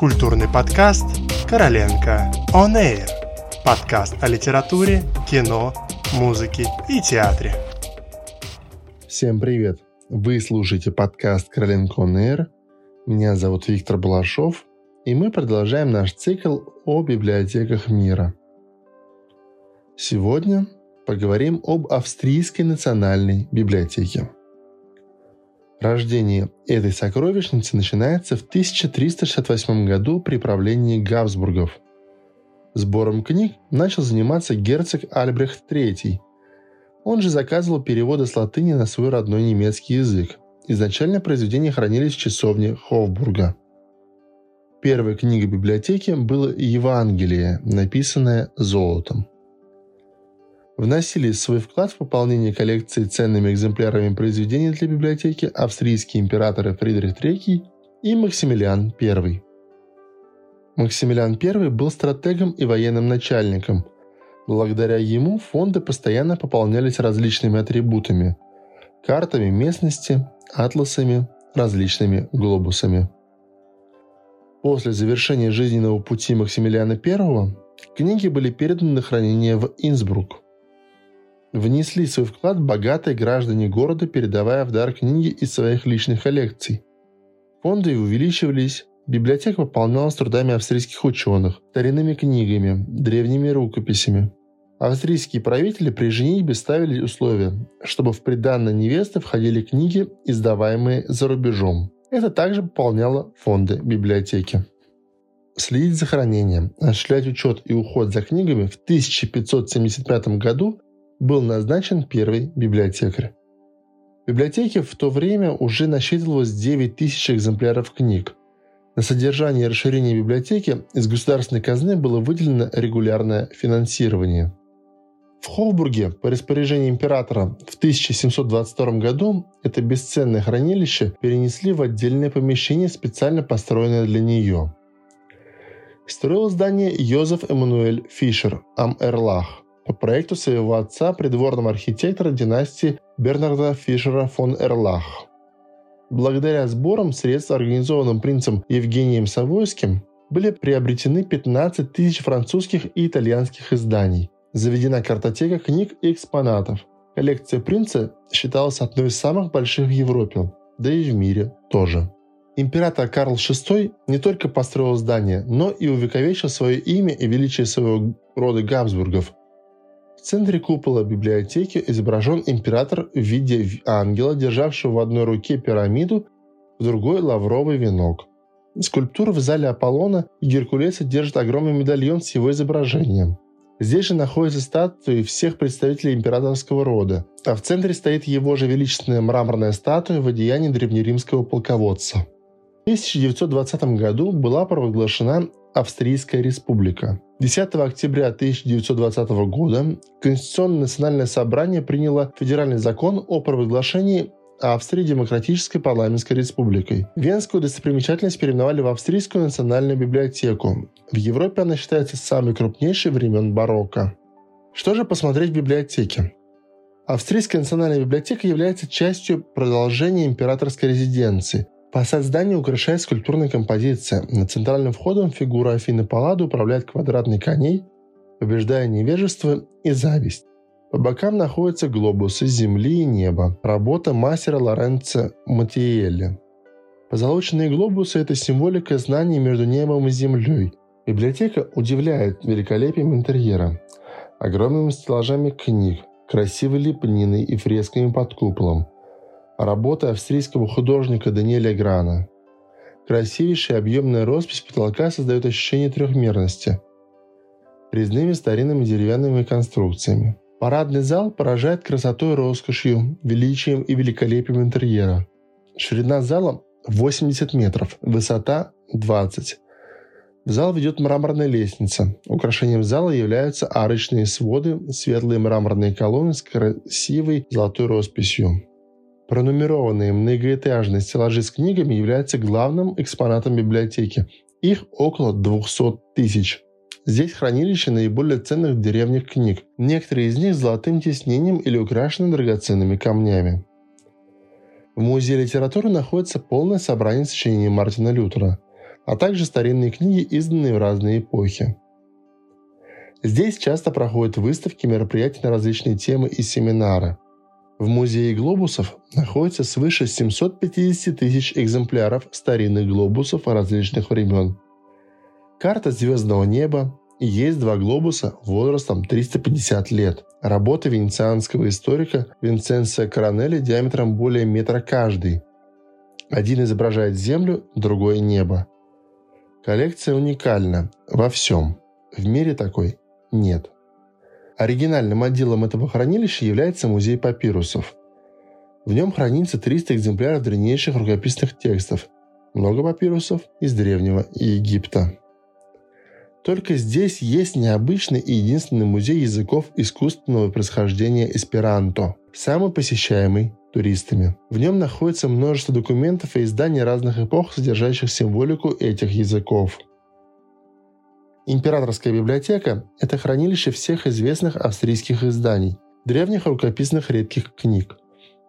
Культурный подкаст «Короленко On Air». Подкаст о литературе, кино, музыке и театре. Всем привет! Вы слушаете подкаст «Короленко On Air». Меня зовут Виктор Балашов, и мы продолжаем наш цикл о библиотеках мира. Сегодня поговорим об Австрийской национальной библиотеке. Рождение этой сокровищницы начинается в 1368 году при правлении Габсбургов. Сбором книг начал заниматься герцог Альбрехт III. Он же заказывал переводы с латыни на свой родной немецкий язык. Изначально произведения хранились в часовне Хофбурга. Первой книгой библиотеки было Евангелие, написанное золотом вносили свой вклад в пополнение коллекции ценными экземплярами произведений для библиотеки австрийские императоры Фридрих III и Максимилиан I. Максимилиан I был стратегом и военным начальником. Благодаря ему фонды постоянно пополнялись различными атрибутами – картами местности, атласами, различными глобусами. После завершения жизненного пути Максимилиана I книги были переданы на хранение в Инсбрук – внесли свой вклад богатые граждане города, передавая в дар книги из своих личных коллекций. Фонды увеличивались, библиотека пополнялась трудами австрийских ученых, старинными книгами, древними рукописями. Австрийские правители при женитьбе ставили условия, чтобы в приданное невесты входили книги, издаваемые за рубежом. Это также пополняло фонды библиотеки. Следить за хранением, осуществлять учет и уход за книгами в 1575 году был назначен первый библиотекарь. В библиотеке в то время уже насчитывалось 9 тысяч экземпляров книг. На содержание и расширение библиотеки из государственной казны было выделено регулярное финансирование. В Хофбурге по распоряжению императора в 1722 году это бесценное хранилище перенесли в отдельное помещение, специально построенное для нее. Строил здание Йозеф Эммануэль Фишер, Ам-Эрлах – по проекту своего отца, придворного архитектора династии Бернарда Фишера фон Эрлах. Благодаря сборам средств, организованным принцем Евгением Савойским, были приобретены 15 тысяч французских и итальянских изданий. Заведена картотека книг и экспонатов. Коллекция принца считалась одной из самых больших в Европе, да и в мире тоже. Император Карл VI не только построил здание, но и увековечил свое имя и величие своего рода Габсбургов, в центре купола библиотеки изображен император в виде ангела, державшего в одной руке пирамиду, в другой – лавровый венок. Скульптура в зале Аполлона и Геркулеса держит огромный медальон с его изображением. Здесь же находятся статуи всех представителей императорского рода, а в центре стоит его же величественная мраморная статуя в одеянии древнеримского полководца. В 1920 году была провозглашена Австрийская республика. 10 октября 1920 года Конституционное национальное собрание приняло федеральный закон о провозглашении Австрии Демократической парламентской республикой. Венскую достопримечательность переименовали в Австрийскую национальную библиотеку. В Европе она считается самой крупнейшей времен барокко. Что же посмотреть в библиотеке? Австрийская национальная библиотека является частью продолжения императорской резиденции – Фасад здания украшает скульптурная композиция. Над центральным входом фигура Афины Паллады управляет квадратной коней, побеждая невежество и зависть. По бокам находятся глобусы земли и неба. Работа мастера Лоренцо Матиелли. Позолоченные глобусы – это символика знаний между небом и землей. Библиотека удивляет великолепием интерьера. Огромными стеллажами книг, красивой лепниной и фресками под куполом – Работа австрийского художника Даниэля Грана. Красивейшая объемная роспись потолка создает ощущение трехмерности. Резными старинными деревянными конструкциями. Парадный зал поражает красотой роскошью, величием и великолепием интерьера. Ширина зала 80 метров, высота 20. В зал ведет мраморная лестница. Украшением зала являются арочные своды, светлые мраморные колонны с красивой золотой росписью. Пронумерованные многоэтажные стеллажи с книгами являются главным экспонатом библиотеки. Их около 200 тысяч. Здесь хранилище наиболее ценных в книг. Некоторые из них с золотым тиснением или украшены драгоценными камнями. В Музее литературы находится полное собрание сочинений Мартина Лютера. а также старинные книги, изданные в разные эпохи. Здесь часто проходят выставки, мероприятия на различные темы и семинары. В музее глобусов находится свыше 750 тысяч экземпляров старинных глобусов различных времен. Карта звездного неба, и есть два глобуса возрастом 350 лет. Работа венецианского историка Винсенция Коронелли диаметром более метра каждый. Один изображает Землю, другой – небо. Коллекция уникальна во всем. В мире такой нет. Оригинальным отделом этого хранилища является музей папирусов. В нем хранится 300 экземпляров древнейших рукописных текстов, много папирусов из Древнего Египта. Только здесь есть необычный и единственный музей языков искусственного происхождения эсперанто, самый посещаемый туристами. В нем находится множество документов и изданий разных эпох, содержащих символику этих языков. Императорская библиотека – это хранилище всех известных австрийских изданий, древних рукописных редких книг.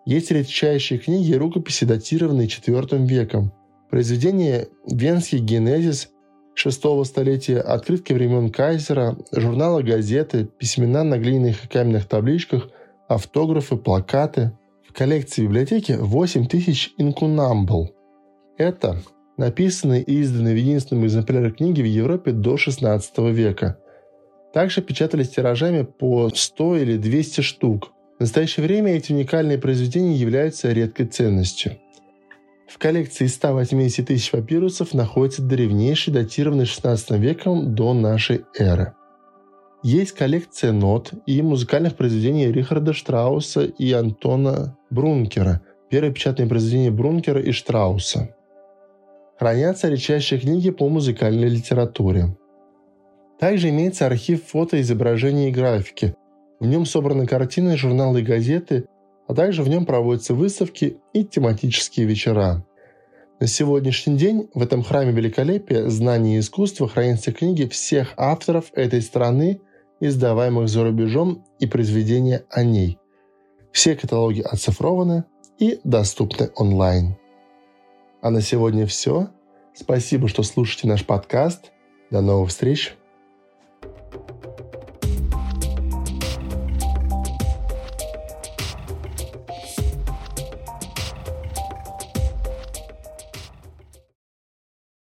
Есть редчайшие книги и рукописи, датированные IV веком. Произведения «Венский генезис» шестого столетия, открытки времен Кайзера, журналы, газеты, письмена на глиняных и каменных табличках, автографы, плакаты. В коллекции библиотеки 8000 инкунамбл. Это написанные и изданные в единственном экземпляре книги в Европе до XVI века. Также печатались тиражами по 100 или 200 штук. В настоящее время эти уникальные произведения являются редкой ценностью. В коллекции 180 тысяч папирусов находится древнейший, датированный 16 веком до нашей эры. Есть коллекция нот и музыкальных произведений Рихарда Штрауса и Антона Брункера, первые печатные произведения Брункера и Штрауса. Хранятся редчайшие книги по музыкальной литературе. Также имеется архив фото, изображений и графики. В нем собраны картины, журналы и газеты, а также в нем проводятся выставки и тематические вечера. На сегодняшний день в этом храме великолепия, знаний и искусства хранятся книги всех авторов этой страны, издаваемых за рубежом и произведения о ней. Все каталоги оцифрованы и доступны онлайн. А на сегодня все. Спасибо, что слушаете наш подкаст. До новых встреч!